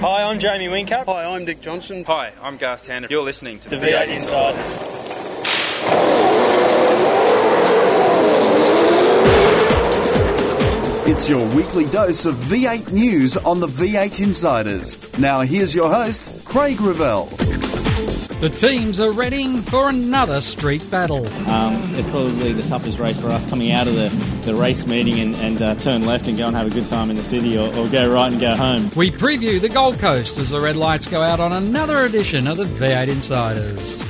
Hi, I'm Jamie Whincup. Hi, I'm Dick Johnson. Hi, I'm Garth Tanner. You're listening to The V8 Insiders. It's your weekly dose of V8 news on the V8 Insiders. Now, here's your host, Craig Revell. The teams are readying for another street battle. Um, it's probably the toughest race for us coming out of the, the race meeting and, and uh, turn left and go and have a good time in the city or, or go right and go home. We preview the Gold Coast as the red lights go out on another edition of the V8 Insiders.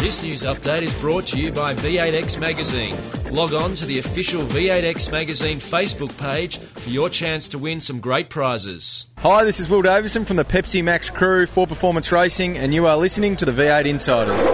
This news update is brought to you by V8X Magazine. Log on to the official V8X Magazine Facebook page for your chance to win some great prizes. Hi, this is Will Davison from the Pepsi Max crew for Performance Racing, and you are listening to the V8 Insiders.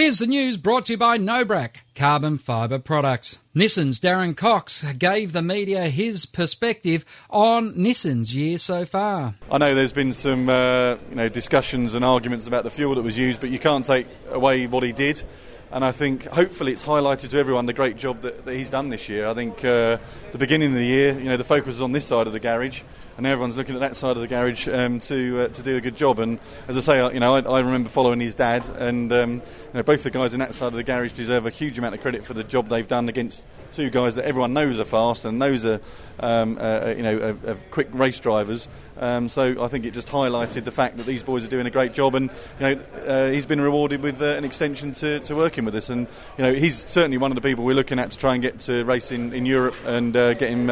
Here's the news brought to you by Nobrac, carbon fibre products. Nissan's Darren Cox gave the media his perspective on Nissan's year so far. I know there's been some uh, you know discussions and arguments about the fuel that was used, but you can't take away what he did. And I think hopefully it's highlighted to everyone the great job that, that he's done this year. I think uh, the beginning of the year, you know, the focus was on this side of the garage, and everyone's looking at that side of the garage um, to uh, to do a good job. And as I say, I- you know, I, I remember following his dad, and um, you know, both the guys in that side of the garage deserve a huge amount of credit for the job they've done against two guys that everyone knows are fast and knows are um, uh, you know are, are quick race drivers. Um, so I think it just highlighted the fact that these boys are doing a great job, and you know uh, he's been rewarded with uh, an extension to, to working with us. And you know he's certainly one of the people we're looking at to try and get to race in, in Europe and uh, get him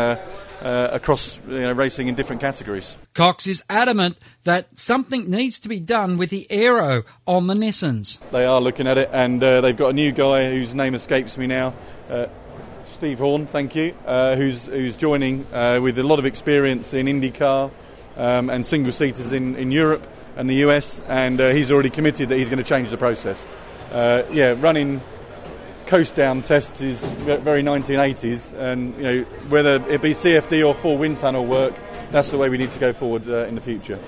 uh, across you know, racing in different categories. Cox is adamant that something needs to be done with the aero on the Nissans. They are looking at it, and uh, they've got a new guy whose name escapes me now. Uh, Steve Horne, thank you, uh, who's who's joining uh, with a lot of experience in IndyCar um, and single seaters in, in Europe and the US, and uh, he's already committed that he's going to change the process. Uh, yeah, running coast down test is very 1980s, and you know whether it be CFD or full wind tunnel work, that's the way we need to go forward uh, in the future.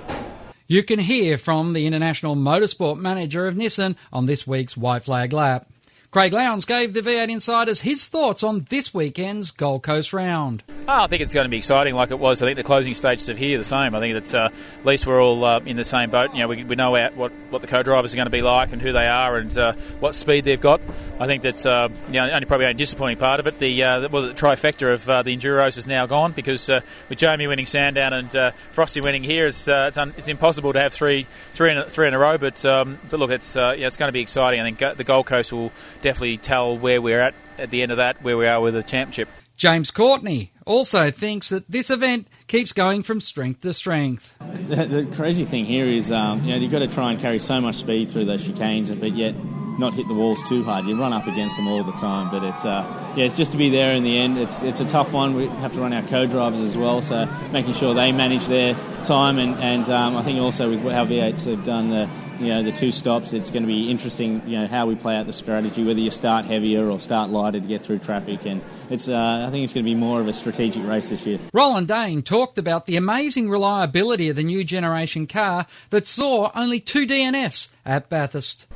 You can hear from the International Motorsport Manager of Nissan on this week's White Flag Lap. Craig Lowndes gave the V8 Insiders his thoughts on this weekend's Gold Coast round. Oh, I think it's going to be exciting like it was. I think the closing stages of here are the same. I think that uh, at least we're all uh, in the same boat. You know, we, we know what, what the co-drivers are going to be like and who they are and uh, what speed they've got. I think that uh, you know, only probably a disappointing part of it. The uh, was it the trifecta of uh, the enduros is now gone because uh, with Jamie winning Sandown and uh, Frosty winning here, it's it's, un- it's impossible to have three three in a, three in a row. But um, but look, it's yeah, it's going to be exciting. I think the Gold Coast will definitely tell where we're at at the end of that, where we are with the championship. James Courtney also thinks that this event keeps going from strength to strength. The, the crazy thing here is, um, you know, you've got to try and carry so much speed through those chicanes, but yet not hit the walls too hard. You run up against them all the time, but it's uh, yeah, it's just to be there in the end. It's it's a tough one. We have to run our co-drivers as well, so making sure they manage their time, and and um, I think also with how V8s have done the you know the two stops, it's going to be interesting. You know how we play out the strategy, whether you start heavier or start lighter to get through traffic, and it's uh, I think it's going to be more of a strategic race this year. Roland Dane talked about the amazing reliability of the new generation car that saw only two DNFs at Bathurst.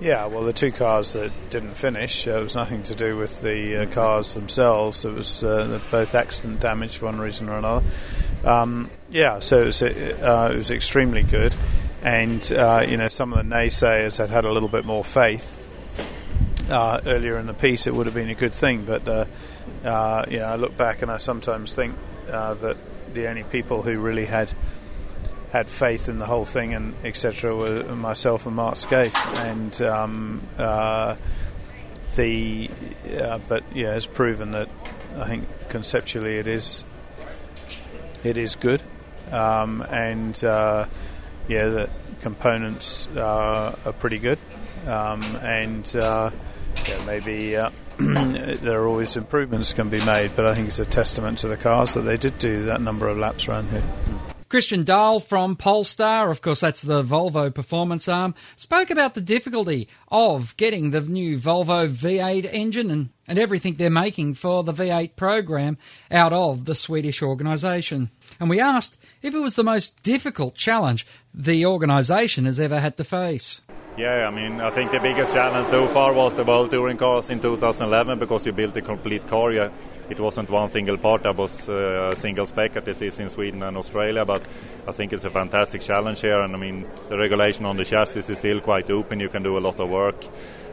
Yeah, well, the two cars that didn't finish, uh, it was nothing to do with the uh, cars themselves. It was uh, both accident damage for one reason or another. Um, yeah, so it was, uh, it was extremely good. And, uh, you know, some of the naysayers had had a little bit more faith uh, earlier in the piece, it would have been a good thing. But, you I look back and I sometimes think that the only people who really had had faith in the whole thing and etc. were myself and Mark Skaife. And um, uh, the uh, but yeah, it's proven that I think conceptually it is it is good, um, and uh, yeah, the components are pretty good, um, and uh, yeah, maybe uh, there are always improvements can be made, but I think it's a testament to the cars that they did do that number of laps around here. Christian Dahl from Polestar, of course, that's the Volvo performance arm, spoke about the difficulty of getting the new Volvo V8 engine and, and everything they're making for the V8 program out of the Swedish organisation. And we asked if it was the most difficult challenge the organisation has ever had to face. Yeah, I mean, I think the biggest challenge so far was the World Touring Cars in 2011 because you built a complete car. Yeah, it wasn't one single part that was uh, single spec as this is in Sweden and Australia. But I think it's a fantastic challenge here, and I mean, the regulation on the chassis is still quite open. You can do a lot of work.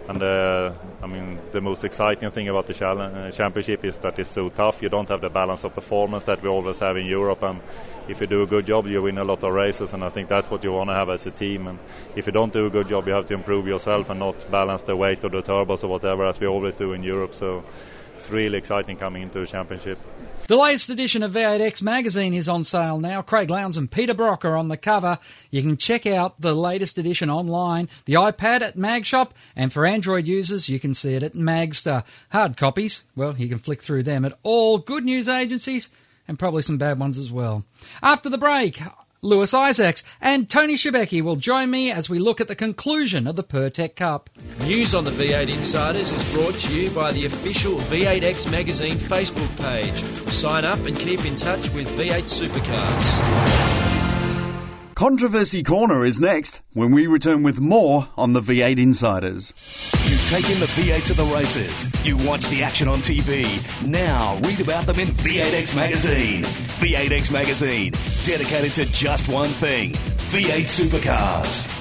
And uh, I mean, the most exciting thing about the uh, championship is that it's so tough. You don't have the balance of performance that we always have in Europe. And if you do a good job, you win a lot of races. And I think that's what you want to have as a team. And if you don't do a good job, you have to improve yourself and not balance the weight of the turbos or whatever, as we always do in Europe. So it's really exciting coming into the championship. The latest edition of V8X magazine is on sale now. Craig Lowndes and Peter Brock are on the cover. You can check out the latest edition online, the iPad at Magshop, and for Android users, you can see it at Magzter. Hard copies, well, you can flick through them at all good news agencies and probably some bad ones as well. After the break, Lewis Isaacs and Tony Shebeki will join me as we look at the conclusion of the Pirtek Cup. News on the V8 Insiders is brought to you by the official V8X Magazine Facebook page. Sign up and keep in touch with V8 Supercars. Controversy Corner is next when we return with more on the V8 Insiders. You've taken the V8 to the races. You watch the action on TV. Now read about them in V8X Magazine. V8X Magazine, dedicated to just one thing V8 Supercars.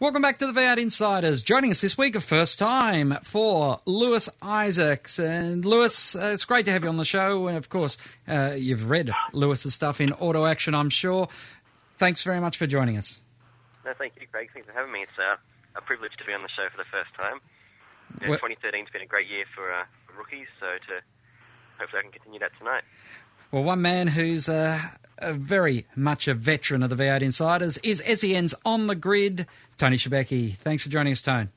Welcome back to the V8 Insiders. Joining us this week, a first time for Lewis Isaacs. And Lewis, uh, it's great to have you on the show. And of course, uh, you've read Lewis's stuff in Auto Action, I'm sure. Thanks very much for joining us. No, thank you, Craig. Thanks for having me. It's uh, a privilege to be on the show for the first time. You know, 2013's been a great year for, uh, for rookies, so to hopefully I can continue that tonight. Well, one man who's uh, a very much a veteran of the V8 Insiders is SEN's on the grid, Tony Shebeki. Thanks for joining us, Tone.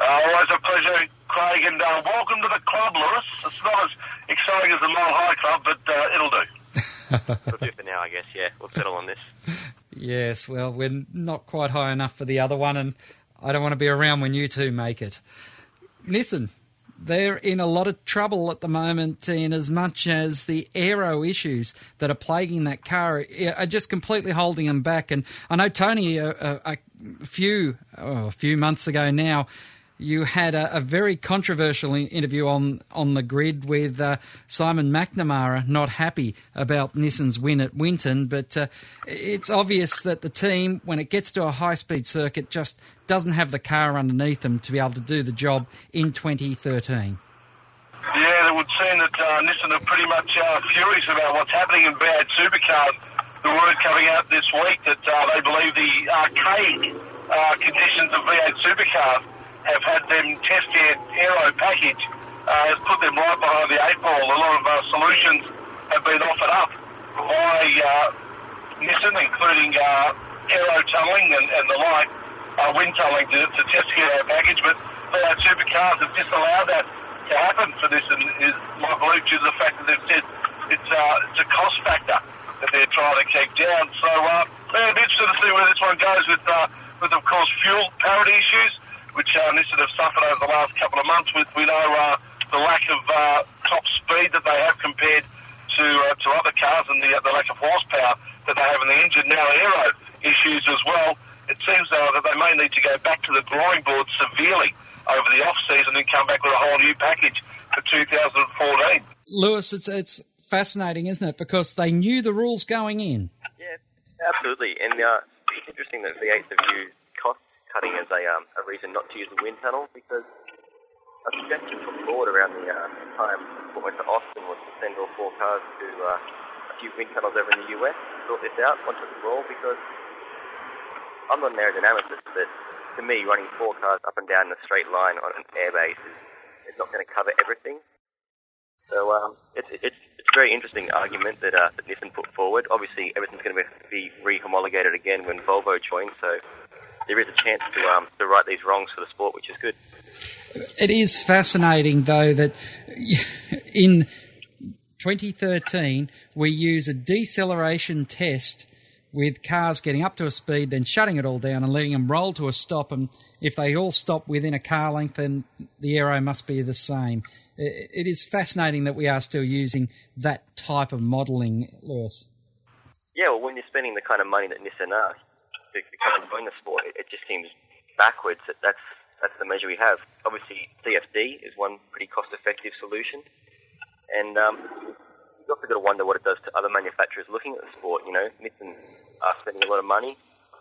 Uh, always a pleasure, Craig, and uh, welcome to the club, Lewis. It's not as exciting as the Mile High Club, but uh, it'll do. We'll do for now, I guess. Yeah, we'll settle on this. Yes, well, we're not quite high enough for the other one, and I don't want to be around when you two make it. Listen, they're in a lot of trouble at the moment, in as much as the aero issues that are plaguing that car are just completely holding them back. And I know Tony, a, a, a few oh, a few months ago now. You had a, a very controversial interview on, on the grid with uh, Simon McNamara not happy about Nissan's win at Winton, but uh, it's obvious that the team, when it gets to a high speed circuit, just doesn't have the car underneath them to be able to do the job in 2013. Yeah, it would seem that uh, Nissan are pretty much uh, furious about what's happening in V8 Supercars. The word coming out this week that uh, they believe the archaic uh, conditions of V8 Supercars have had them test their aero package, uh, has put them right behind the eight ball. A lot of uh, solutions have been offered up by uh, Nissan, including uh, aero tunnelling and, and the like, uh, wind tunnelling to, to test aero package, but V8 Supercars have disallowed that to happen for this, and is my belief due to the fact that they've said it's, uh, it's a cost factor that they're trying to keep down. So, uh, yeah, I'm interested to see where this one goes with, uh, with of course, fuel parity issues, which uh, Nissan have suffered over the last couple of months. With we know uh, the lack of uh, top speed that they have compared to uh, to other cars, and the, the lack of horsepower that they have in the engine. Now, aero issues as well. It seems uh, that they may need to go back to the drawing board severely over the off season and come back with a whole new package for 2014. Lewis, it's, it's fascinating, isn't it? Because they knew the rules going in. Yeah, absolutely. And uh, it's interesting that V8s have used cost cutting as a, um, a reason not to use the wind tunnel because a suggestion put Ford around the uh, time we went to Austin was to send all four cars to uh, a few wind tunnels over in the US to sort this out once and for all because I'm not an aerodynamicist, but to me, running four cars up and down in a straight line on an airbase is, is not going to cover everything. So um, it's, it's, it's a very interesting argument that, uh, that Nissan put forward. Obviously, everything's going to be re-homologated again when Volvo joins, so there is a chance to, um, to right these wrongs for the sport, which is good. It is fascinating, though, that in 2013 we use a deceleration test with cars getting up to a speed, then shutting it all down and letting them roll to a stop. And if they all stop within a car length, then the aero must be the same. It is fascinating that we are still using that type of modelling, Lewis. Yeah, well, when you're spending the kind of money that Nissan are to, to come and the sport, it, it just seems backwards that that's that's the measure we have. Obviously, CFD is one pretty cost-effective solution, and um, you've also got to wonder what it does to other manufacturers looking at the sport. You know, Nissan are spending a lot of money,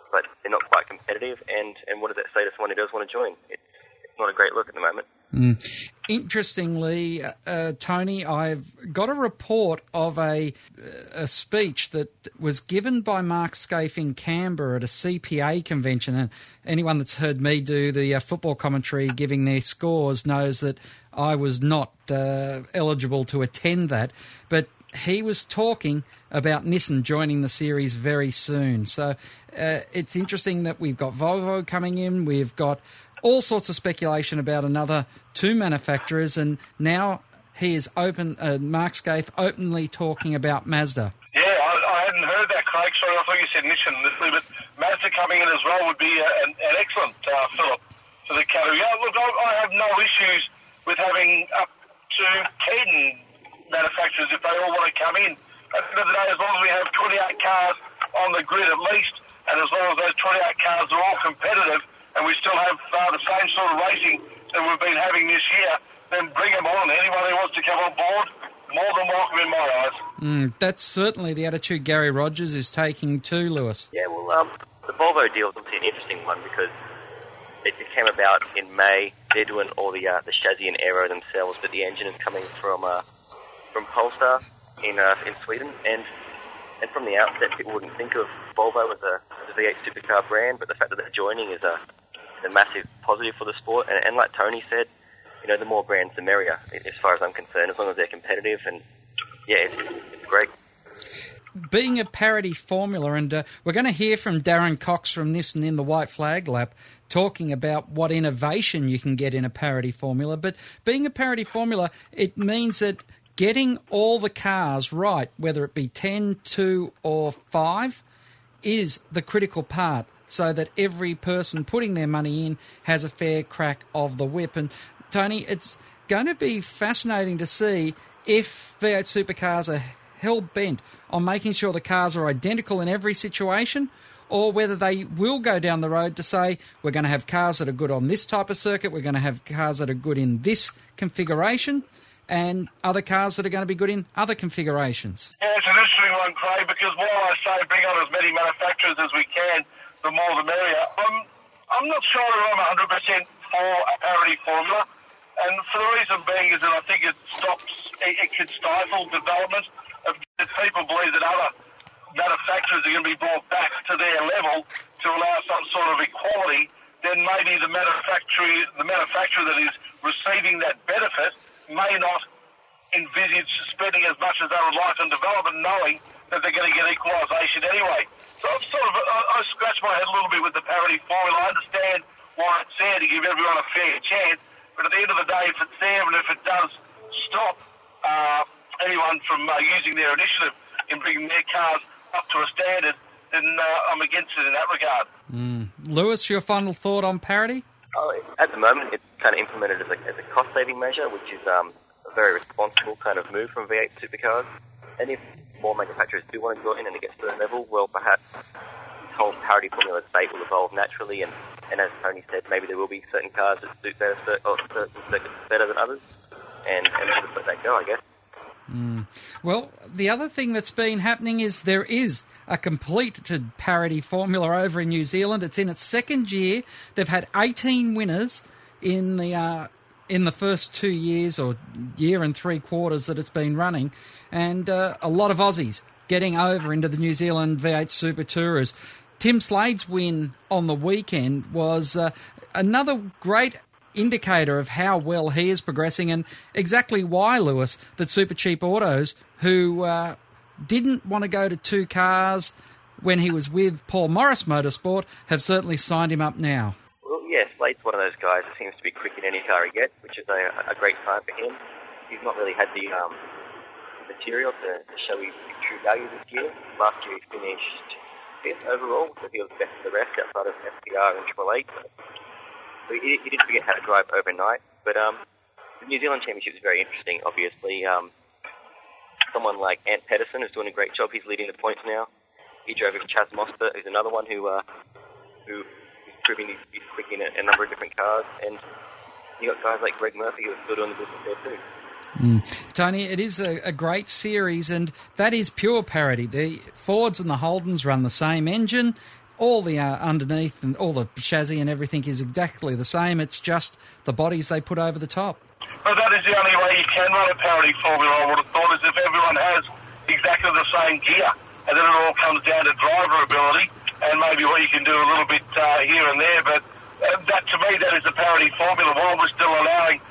but they're not quite competitive, and, and what does that say to someone who does want to join? It's not a great look at the moment. Mm. Interestingly, uh, Tony, I've got a report of a a speech that was given by Mark Skaife in Canberra at a CPA convention. And anyone that's heard me do the uh, football commentary giving their scores knows that I was not uh, eligible to attend that. But he was talking about Nissan joining the series very soon. So uh, it's interesting that we've got Volvo coming in, we've got all sorts of speculation about another two manufacturers, and now he is open. Uh, Mark Skaife openly talking about Mazda. Yeah, I, I hadn't heard that, Craig. Sorry, I thought you said Nissan, but Mazda coming in as well would be uh, an, an excellent uh, fillip for the category. Yeah, look, I, I have no issues with having up to ten manufacturers if they all want to come in. At the end of the day, as long as we have 28 cars on the grid at least, and as long as those 28 cars are all competitive, and we still have uh, the same sort of racing that we've been having this year, then bring them on. Anyone who wants to come on board, more than welcome in my eyes. Mm, that's certainly the attitude Garry Rogers is taking too, Lewis. Yeah, well, um, the Volvo deal is obviously an interesting one because it came about in May. They're doing all the uh, the chassis and aero themselves, but the engine is coming from uh, from Polestar in uh, in Sweden, and and from the outset, people wouldn't think of Volvo as a, as a V8 supercar brand, but the fact that they're joining is a, a massive positive for the sport. And, and like Tony said, you know, the more brands, the merrier, as far as I'm concerned, as long as they're competitive. And yeah, it's, it's great. Being a parity formula, and uh, we're going to hear from Darren Cox from Nissan in the White Flag Lap talking about what innovation you can get in a parity formula. But being a parity formula, it means that getting all the cars right, whether it be 10, 2, or 5, is the critical part so that every person putting their money in has a fair crack of the whip. And Tony, it's going to be fascinating to see if V8 supercars are hell bent on making sure the cars are identical in every situation. Or whether they will go down the road to say, we're going to have cars that are good on this type of circuit, we're going to have cars that are good in this configuration, and other cars that are going to be good in other configurations. Yeah, it's an interesting one, Craig, because while I say bring on as many manufacturers as we can, the more the merrier, I'm, I'm not sure that I'm 100% for a parity formula. And for the reason being is that I think it stops, it, it could stifle development. If people believe that other manufacturers are going to be brought back to their level to allow some sort of equality, then maybe the manufacturer, the manufacturer that is receiving that benefit may not envisage spending as much as they would like on development, knowing that they're going to get equalisation anyway. So I'm sort of, I, I scratch my head a little bit with the parity formula. I understand why it's there to give everyone a fair chance, but at the end of the day, if it's there and if it does stop uh, anyone from uh, using their initiative in bringing their cars up to a standard, then uh, I'm against it in that regard. Mm. Lewis, your final thought on parity? Oh, at the moment, it's kind of implemented as a, as a cost-saving measure, which is um, a very responsible kind of move from V8 supercars. And if more manufacturers do want to join and it gets to a level, well, perhaps this whole parity formula debate will evolve naturally. And, and as Tony said, maybe there will be certain cars that suit better, or certain circuits better than others. And, and we'll just let that go, I guess. Mm. Well, the other thing that's been happening is there is a completed parity formula over in New Zealand. It's in its second year. They've had 18 winners in the uh, in the first two years or year and three quarters that it's been running, and uh, a lot of Aussies getting over into the New Zealand V8 Super Tourers. Tim Slade's win on the weekend was uh, another great indicator of how well he is progressing and exactly why, Lewis, that Super Cheap Autos, who uh, didn't want to go to two cars when he was with Paul Morris Motorsport, have certainly signed him up now. Yeah, Slade's one of those guys that seems to be quick in any car he gets, which is a, a great sign for him. He's not really had the um, material to, to show his true value this year. Last year he finished fifth overall, so he was best of the rest outside of SPR and Triple Eight. So he, he didn't forget how to drive overnight. But um, the New Zealand Championship is very interesting, obviously. Um, someone like Ant Pedersen is doing a great job. He's leading the points now. He drove with Chaz Mostert, who's another one who uh, who proving he's, he's quick in a, a number of different cars. And you got guys like Greg Murphy who are still doing the business there too. Mm. Tony, it is a, a, great series, and that is pure parity. The Fords and the Holdens run the same engine. All the uh, underneath and all the chassis and everything is exactly the same. It's just the bodies they put over the top. But that is the only way you can run a parity formula, I would have thought, is if everyone has exactly the same gear. And then it all comes down to driver ability and maybe what you can do a little bit uh, here and there. But uh, that to me, that is the parity formula. While we're still allowing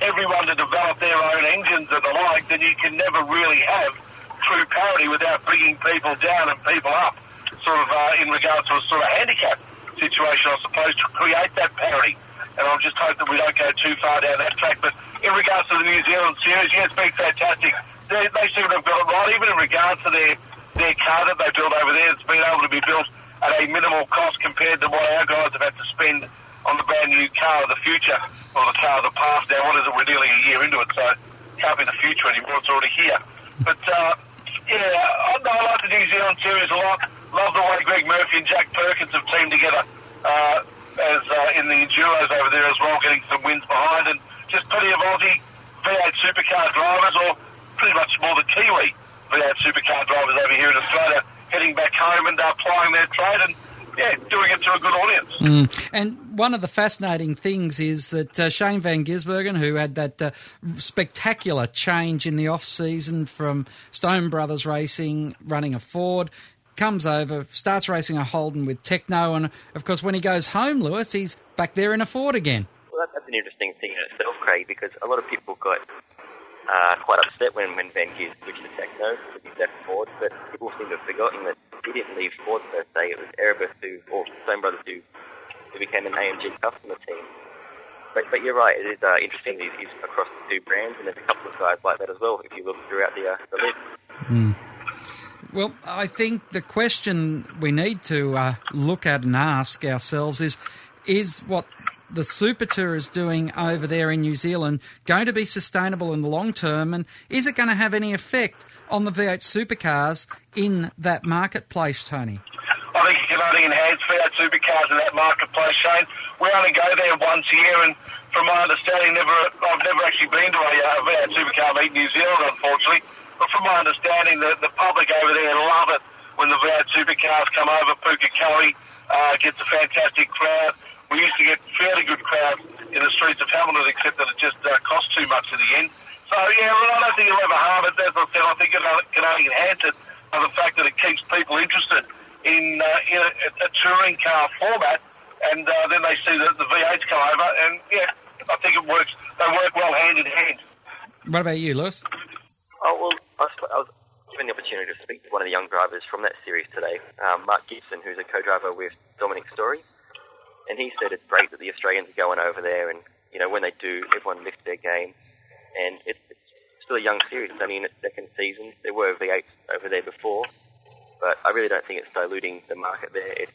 everyone to develop their own engines and the like, then you can never really have true parity without bringing people down and people up, sort of uh, in regards to a sort of handicap situation, I suppose, to create that parity. And I'll just hope that we don't go too far down that track. But in regards to the New Zealand series, yeah, it's been fantastic. They, they seem to have got it right, even in regards to their, their car that they built over there. It's been able to be built at a minimal cost compared to what our guys have had to spend on the brand new car of the future, or the car of the past now. What is it? We're nearly a year into it, so it can't be the future anymore. It's already here. But, uh, yeah, I, I like the New Zealand series a lot. Love the way Greg Murphy and Jack Perkins have teamed together uh, as uh, in the Enduros over there as well, getting some wins behind. And just plenty of Aussie V8 supercar drivers, or pretty much more the Kiwi V8 supercar drivers over here in Australia, heading back home and uh, plying their trade. And yeah, doing it to a good audience. Mm. And one of the fascinating things is that uh, Shane Van Gisbergen, who had that uh, spectacular change in the off season from Stone Brothers Racing, running a Ford, comes over, starts racing a Holden with Tekno, and of course, when he goes home, Lewis, he's back there in a Ford again. Well, that's an interesting thing in itself, Craig, because a lot of people got uh, quite upset when, when Van Gies switched to Tekno to be left Ford, but people seem to have forgotten that he didn't leave Ford per se. It was Erebus who, or Stone Brothers who, who became an AMG customer team. But, but you're right, it is uh, interesting that he's across the two brands, and there's a couple of guys like that as well if you look throughout the, uh, the list. Mm. Well, I think the question we need to uh, look at and ask ourselves is is what the Super Tour is doing over there in New Zealand going to be sustainable in the long term? And is it going to have any effect on the V8 supercars in that marketplace, Tony? I think it can only enhance V8 supercars in that marketplace, Shane. We only go there once a year, and from my understanding, never I've never actually been to a uh, V8 supercar meet in New Zealand, unfortunately. But from my understanding, the, the public over there love it when the V8 supercars come over. Kelly uh, gets a fantastic crowd. We used to get fairly good crowds in the streets of Hamilton, except that it just uh, cost too much in the end. So, yeah, well, I don't think it'll ever harm it. As I said, I think it can only enhance it by the fact that it keeps people interested in, uh, in a, a touring car format, and uh, then they see the, the V8s come over, and, yeah, I think it works. They work well hand in hand. What about you, Lewis? Oh, well, I was, I was given the opportunity to speak to one of the young drivers from that series today, um, Mark Gibson, who's a co-driver with Dominic Storey and he said it's great that the Australians are going over there, and you know when they do, everyone lifts their game, and it's, it's still a young series. It's only in its second season. There were V8s over there before, but I really don't think it's diluting the market there. It's,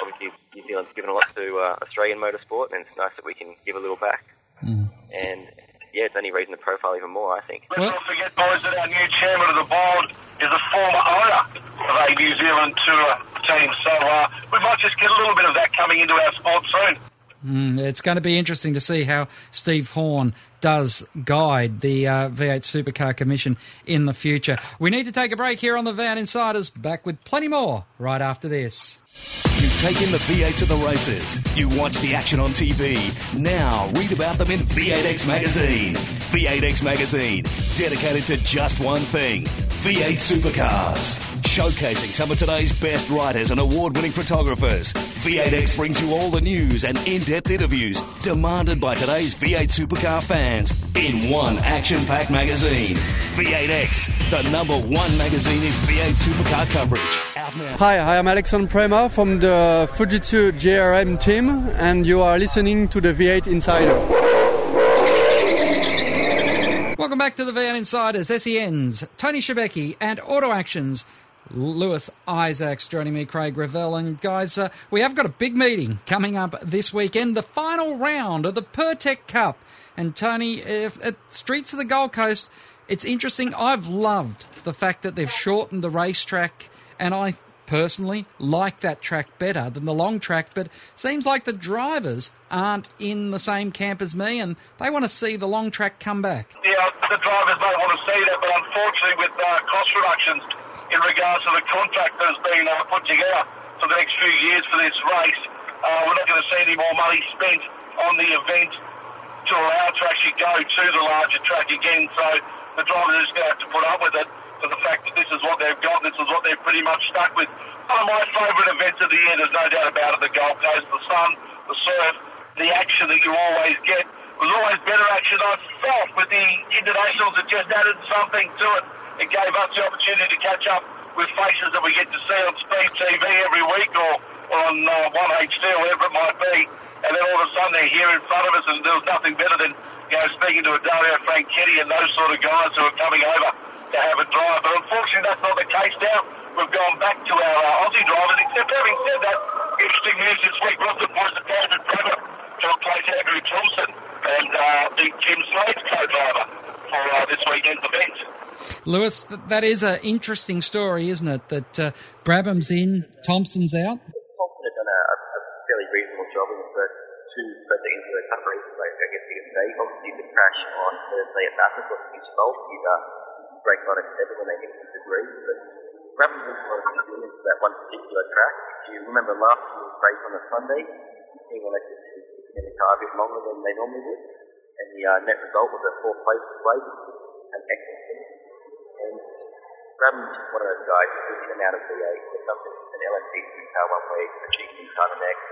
obviously, New Zealand's given a lot to uh, Australian motorsport, and it's nice that we can give a little back. Mm. And yeah, it's only raising the profile even more, I think. Let's not forget, boys, that our new chairman of the board is a former owner of a New Zealand Tour team. So uh, we might just get a little bit of that coming into our sport soon. Mm, it's going to be interesting to see how Steve Horne does guide the uh, V8 Supercar Commission in the future. We need to take a break here on the V8 Insiders. Back with plenty more right after this. You've taken the V8 to the races. You watch the action on TV. Now read about them in V8X Magazine. V8X Magazine, dedicated to just one thing V8 supercars. Showcasing some of today's best writers and award winning photographers, V8X brings you all the news and in depth interviews demanded by today's V8 supercar fans in one action packed magazine. V8X, the number one magazine in V8 supercar coverage. Out now. Hi, I am Alexandre Prémat from the Fujitsu GRM team, and you are listening to the V8 Insider. Welcome back to the V8 Insiders, SENs, Tony Shebeki, and Auto Actions. Lewis Isaacs joining me, Craig Revell. And guys, uh, we have got a big meeting coming up this weekend, the final round of the Pirtek Cup. And Tony, if, at Streets of the Gold Coast, it's interesting. I've loved the fact that they've shortened the racetrack, and I personally like that track better than the long track, but seems like the drivers aren't in the same camp as me and they want to see the long track come back. Yeah, the drivers don't want to see that, but unfortunately, with uh, cost reductions in regards to the contract that's been uh, put together for the next few years for this race, uh, we're not going to see any more money spent on the event to allow it to actually go to the larger track again. So the drivers are just going to have to put up with it for the fact that this is what they've got, this is what they're pretty much stuck with. One of my favourite events of the year, there's no doubt about it, the Gold Coast, the sun, the surf, the action that you always get. It was always better action, I felt, with the internationals that just added something to it. It gave us the opportunity to catch up with faces that we get to see on Speed TV every week or, or on uh, 1HD or whatever it might be. And then all of a sudden they're here in front of us and there was nothing better than you know, speaking to a Dario Franchitti and those sort of guys who are coming over to have a drive. But unfortunately, that's not the case now. We've gone back to our uh, Aussie drivers, except having said that, interesting news this week the boys at David Brabham to replace Andrew Thompson and uh, the Tim Slade's co-driver for uh, this weekend's event. Lewis, th- that is an interesting story, isn't it? That uh, Brabham's in, Thompson's out. Thompson had done a, a fairly reasonable job in the first two into the cup races, I guess you can say. Obviously, the crash on Thursday at Bathurst wasn't his fault. He'd uh, break on at when they hit the debris. But Brabham was a lot of that one particular track. If you remember last year's race on the Sunday, he elected to extend the car a bit longer than they normally would. And the uh, net result was a fourth place display, an excellent finish. And one of those guys who's in and out of V8 something, an LMP2 car one week, a GT car the next.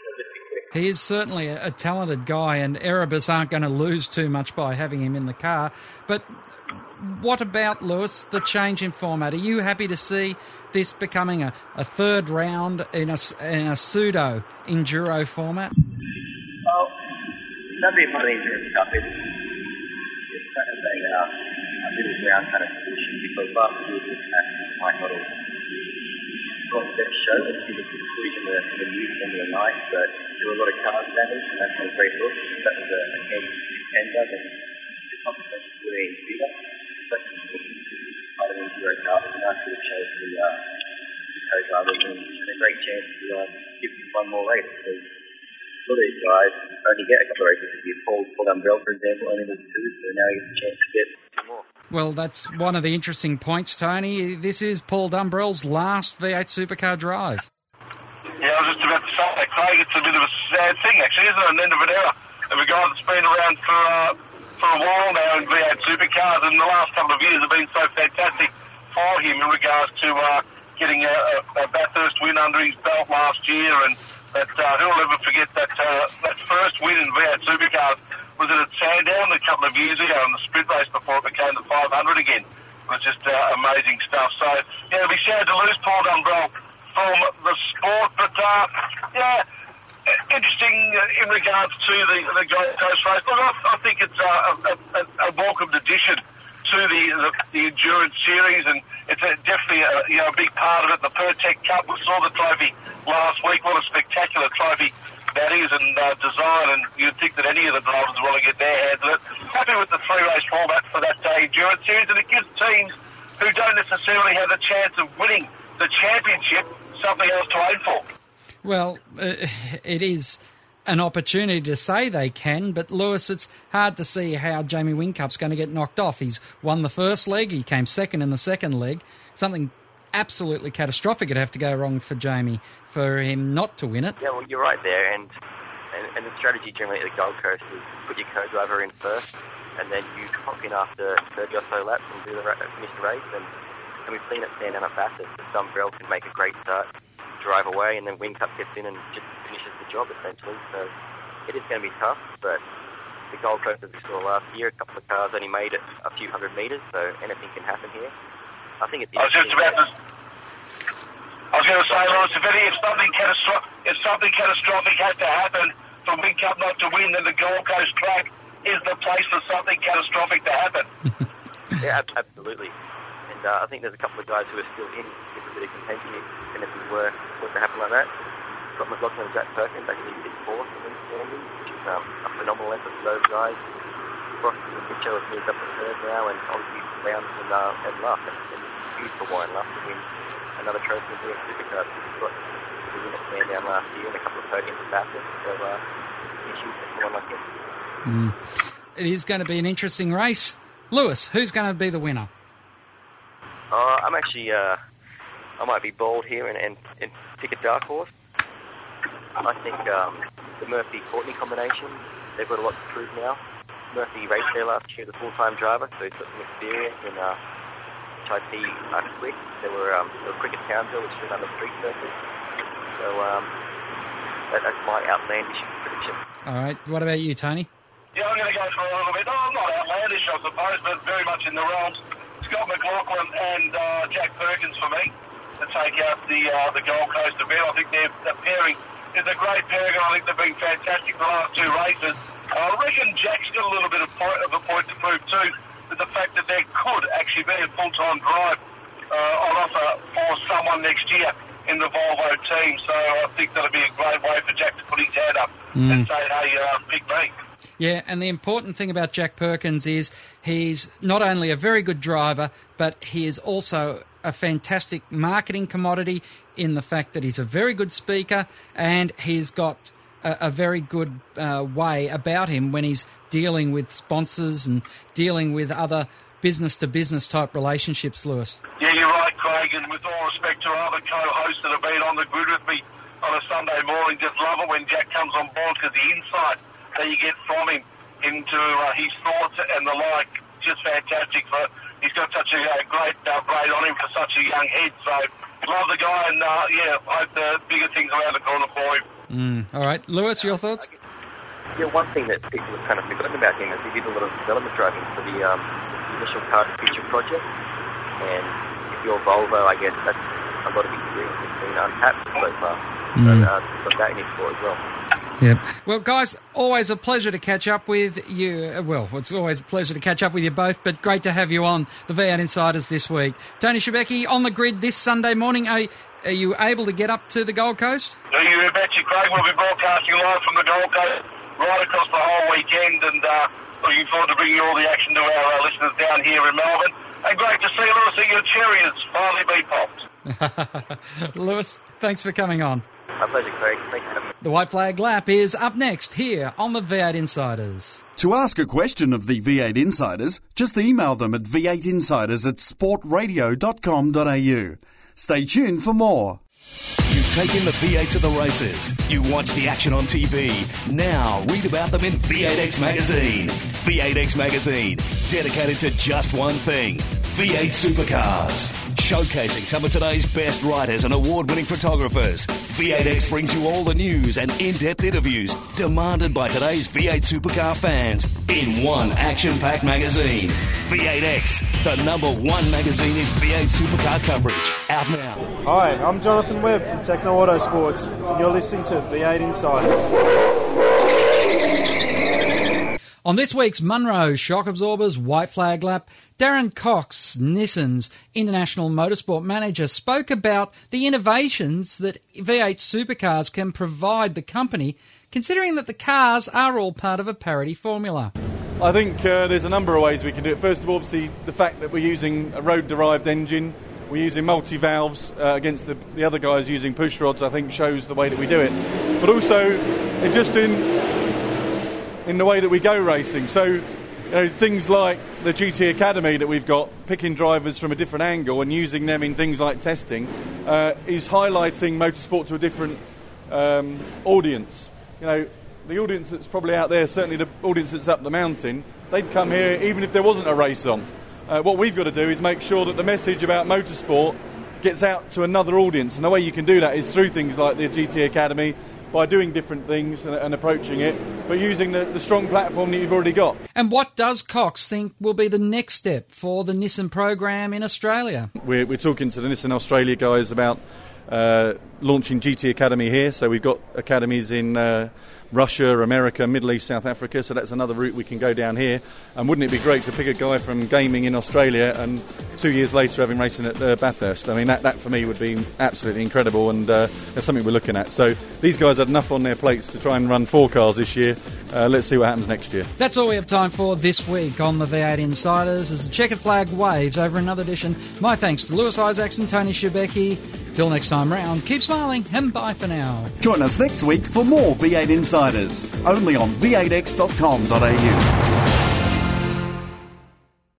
He'll just be quick. He is certainly a, talented guy, and Erebus aren't going to lose too much by having him in the car. But what about Lewis? The change in format. Are you happy to see this becoming a, a third round in a in a pseudo enduro format? Well, that'd be one of the endurance stuff. It's, it's kind of a, uh, a ground kind of solution because last year the not have got best show. Let's see the footage in the, in the news and the night, but there were a lot of cars damaged and that's not very good. That was a, a heavy contender and the consequences were in bigger. But part of the enduro car, it's a nice little show for the, uh, the co-drivers and, and a great chance to uh, give them one more race because a of these guys only get a couple of races a year. Paul, Paul Dumbrell, for example, only was two, so now he gets a chance to get. Well, that's one of the interesting points, Tony. This is Paul Dumbrell's last V8 supercar drive. Yeah, I was just about to say that, Craig. It's a bit of a sad thing, actually, isn't it? An end of an era of a guy that's been around for uh, for a while now in V8 supercars, and the last couple of years have been so fantastic for him in regards to uh, getting a, a, a Bathurst win under his belt last year, and that uh, who'll ever forget that uh, that first win in V8 supercars was it at Sandown a couple of years ago in the sprint race before it became the 500 again. It was just uh, amazing stuff. So, yeah, it'll be sad to lose Paul Dumbrell from the sport, but uh, yeah, interesting uh, in regards to the, the Gold Coast race. Look, I, I think it's uh, a, a, a welcomed addition to the, the, the endurance series, and it's a, definitely a, you know, a big part of it. The Pirtek Cup, we saw the trophy last week. What a spectacular trophy is, and uh, design. And you'd think that any of the drivers want to get their hands on it. Happy with the three race format for that uh, endurance series, and it gives teams who don't necessarily have a chance of winning the championship something else to aim for. Well, uh, it is an opportunity to say they can, but Lewis, it's hard to see how Jamie Whincup's going to get knocked off. He's won the first leg, he came second in the second leg. Something absolutely catastrophic would have to go wrong for Jamie for him not to win it. Yeah, well, you're right there, and, and, and the strategy generally at the Gold Coast is put your co-driver in first, and then you hop in after 30 or so laps and do the ra- finish the race. And And we've seen it Sandown at Bathurst that Dumbrell can make a great start, drive away, and then Whincup gets in and just finishes the job essentially. So it is going to be tough, but the Gold Coast, as we saw last year, a couple of cars only made it a few hundred metres, so anything can happen here. I think it's I was just about to. Say, Lewis, if, any, if something catastrophic, if something catastrophic had to happen for Whincup not to win, then the Gold Coast track is the place for something catastrophic to happen. yeah, absolutely. And uh, I think there's a couple of guys who are still in with a bit of contention and if anything were, were to happen like that. Got McLaughlin and Jack Perkins actually did fourth in standing, which is um, a phenomenal effort for those guys. Frosty and Mitchell have moved up to third now, and obviously Lowndes and, uh, and Luff. And, and huge for Warren Luff to win another trophy in the Supercars. He's got the win at Sandown last year and a couple of podiums at Bathurst, so uh, huge for someone like him. Mm. It is going to be an interesting race. Lewis, who's going to be the winner? Uh, I'm actually, uh, I might be bold here and, and, and pick a dark horse. I think um, the Murphy-Courtney combination, they've got a lot to prove now. Murphy raced there last year the full-time driver, so he's got some experience and uh, which I see are quick. They were, um, they were quick at Townsville, which is another street circuit. So um, that, that's my outlandish prediction. All right. What about you, Tony? Yeah, I'm going to go for a little bit. Oh, not outlandish, I suppose, but very much in the realms. Scott McLaughlin and uh, Jack Perkins for me to take out the uh, the Gold Coast event. I think their the pairing is a great pairing, I think they've been fantastic the last two races. I reckon Jack's got a little bit of, point, of a point to prove too, with the fact that there could actually be a full-time drive uh, on offer for someone next year in the Volvo team. So I think that'll be a great way for Jack to put his hand up Mm. and say, hey, uh, pick me. Yeah, and the important thing about Jack Perkins is he's not only a very good driver, but he is also a fantastic marketing commodity in the fact that he's a very good speaker and he's got a, a very good uh, way about him when he's dealing with sponsors and dealing with other business to business type relationships, Lewis. Yeah, you're right, Craig, and with all respect to other co-hosts that have been on the grid with me on a Sunday morning, just love it when Jack comes on board because the insight that you get from him into uh, his thoughts and the like, just fantastic. For He's got such a uh, great uh, on him for such a young head, so love the guy, and uh, yeah, hope the bigger things around the corner for him. Mm. All right, Lewis, your thoughts? Yeah, one thing that people have kind of forgotten about him is he did a lot of development driving for the um, initial car to future project. And if you're Volvo, I guess that's a lot of experience that's been untapped so far. Mm. So uh, got that in his sport as well. Yep. Well, guys, always a pleasure to catch up with you. Uh, Well, it's always a pleasure to catch up with you both, but great to have you on the V8 Insiders this week. Tony Shebeki on the grid this Sunday morning. Are, are you able to get up to the Gold Coast? Do you bet you, Craig? We'll be broadcasting live from the Gold Coast right across the whole weekend, and uh, looking forward to bringing all the action to our uh, listeners down here in Melbourne. And great to see Lewis that your cherry has finally been popped. Lewis, thanks for coming on. My pleasure, Craig. Thanks for having me. The White Flag Lap is up next here on the V8 Insiders. To ask a question of the V8 Insiders, just email them at v8insiders at sportradio.com.au. Stay tuned for more. You've taken the V8 to the races. You watch the action on TV. Now read about them in V8X Magazine. V8X Magazine, dedicated to just one thing V8 supercars. Showcasing some of today's best writers and award winning photographers. V8X brings you all the news and in depth interviews demanded by today's V8 supercar fans in one action packed magazine. V8X, the number one magazine in V8 supercar coverage. Out now. Hi, I'm Jonathan Webb from Tekno Autosports, and you're listening to V8 Insiders. On this week's Monroe Shock Absorbers White Flag Lap, Darren Cox, Nissan's International Motorsport Manager, spoke about the innovations that V8 supercars can provide the company, considering that the cars are all part of a parity formula. I think uh, there's a number of ways we can do it. First of all, obviously, the fact that we're using a road derived engine, we're using multi valves uh, against the, the other guys using push rods, I think shows the way that we do it. But also, it just in, in the way that we go racing. So, you know, things like the GT Academy that we've got, picking drivers from a different angle and using them in things like testing, uh, is highlighting motorsport to a different um, audience. You know, the audience that's probably out there, certainly the audience that's up the mountain, they'd come here even if there wasn't a race on. Uh, what we've got to do is make sure that the message about motorsport gets out to another audience, and the way you can do that is through things like the GT Academy, by doing different things and, and approaching it, but using the, the strong platform that you've already got. And what does Cox think will be the next step for the Nissan program in Australia? We're, we're talking to the Nissan Australia guys about uh, launching GT Academy here. So we've got academies in uh, Russia, America, Middle East, South Africa. So that's another route we can go down here. And wouldn't it be great to pick a guy from gaming in Australia and two years later having racing at uh, Bathurst? I mean, that, that for me would be absolutely incredible, and uh, that's something we're looking at. So these guys had enough on their plates to try and run four cars this year. Uh, let's see what happens next year. That's all we have time for this week on the V8 Insiders as the checkered flag waves over another edition. My thanks to Lewis Isaacs and Tony Shebeki. Till next time round, keep smiling and bye for now. Join us next week for more V8 Insiders, only on v8x.com.au.